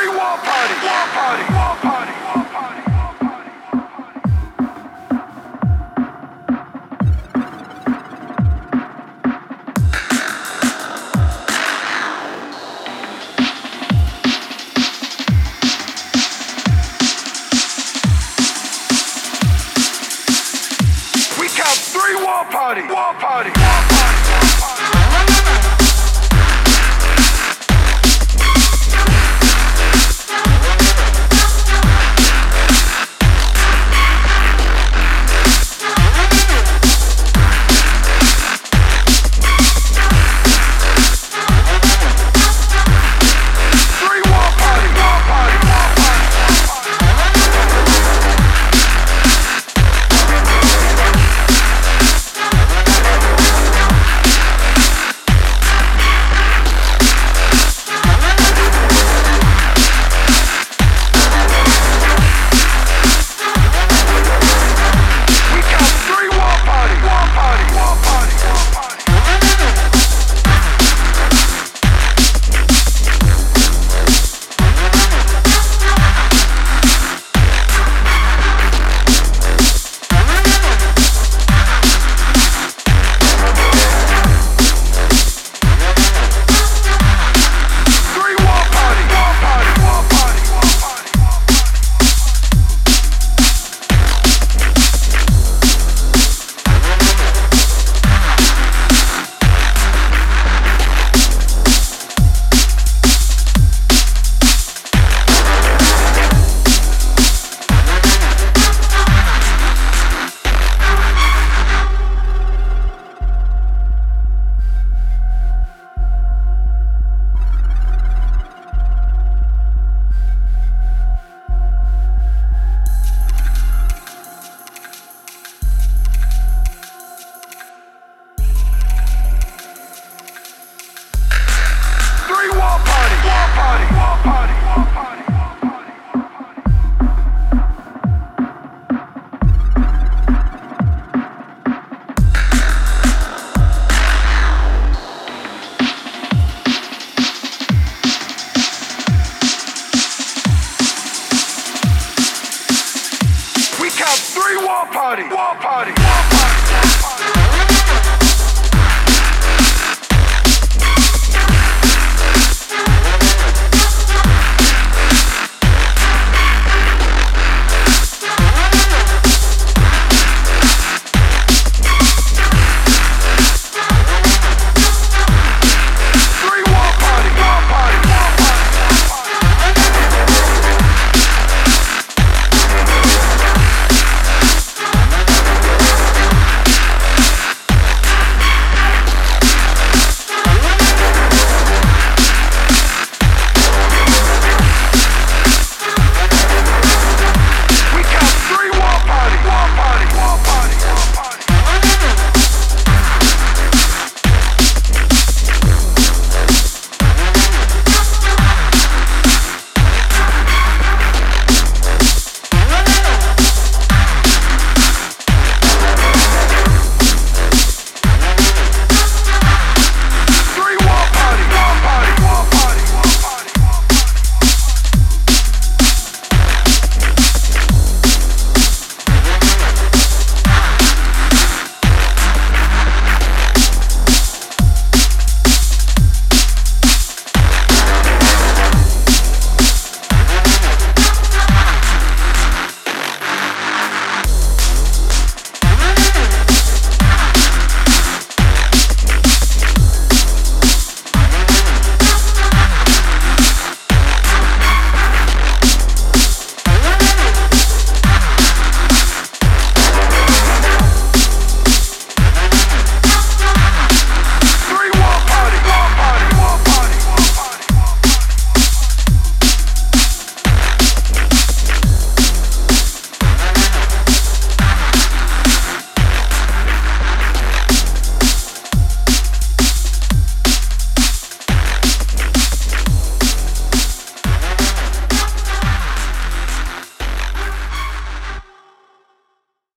We count Party! war Party! War Party! war Party! Party! Party! Free war party! War party! War party! War party.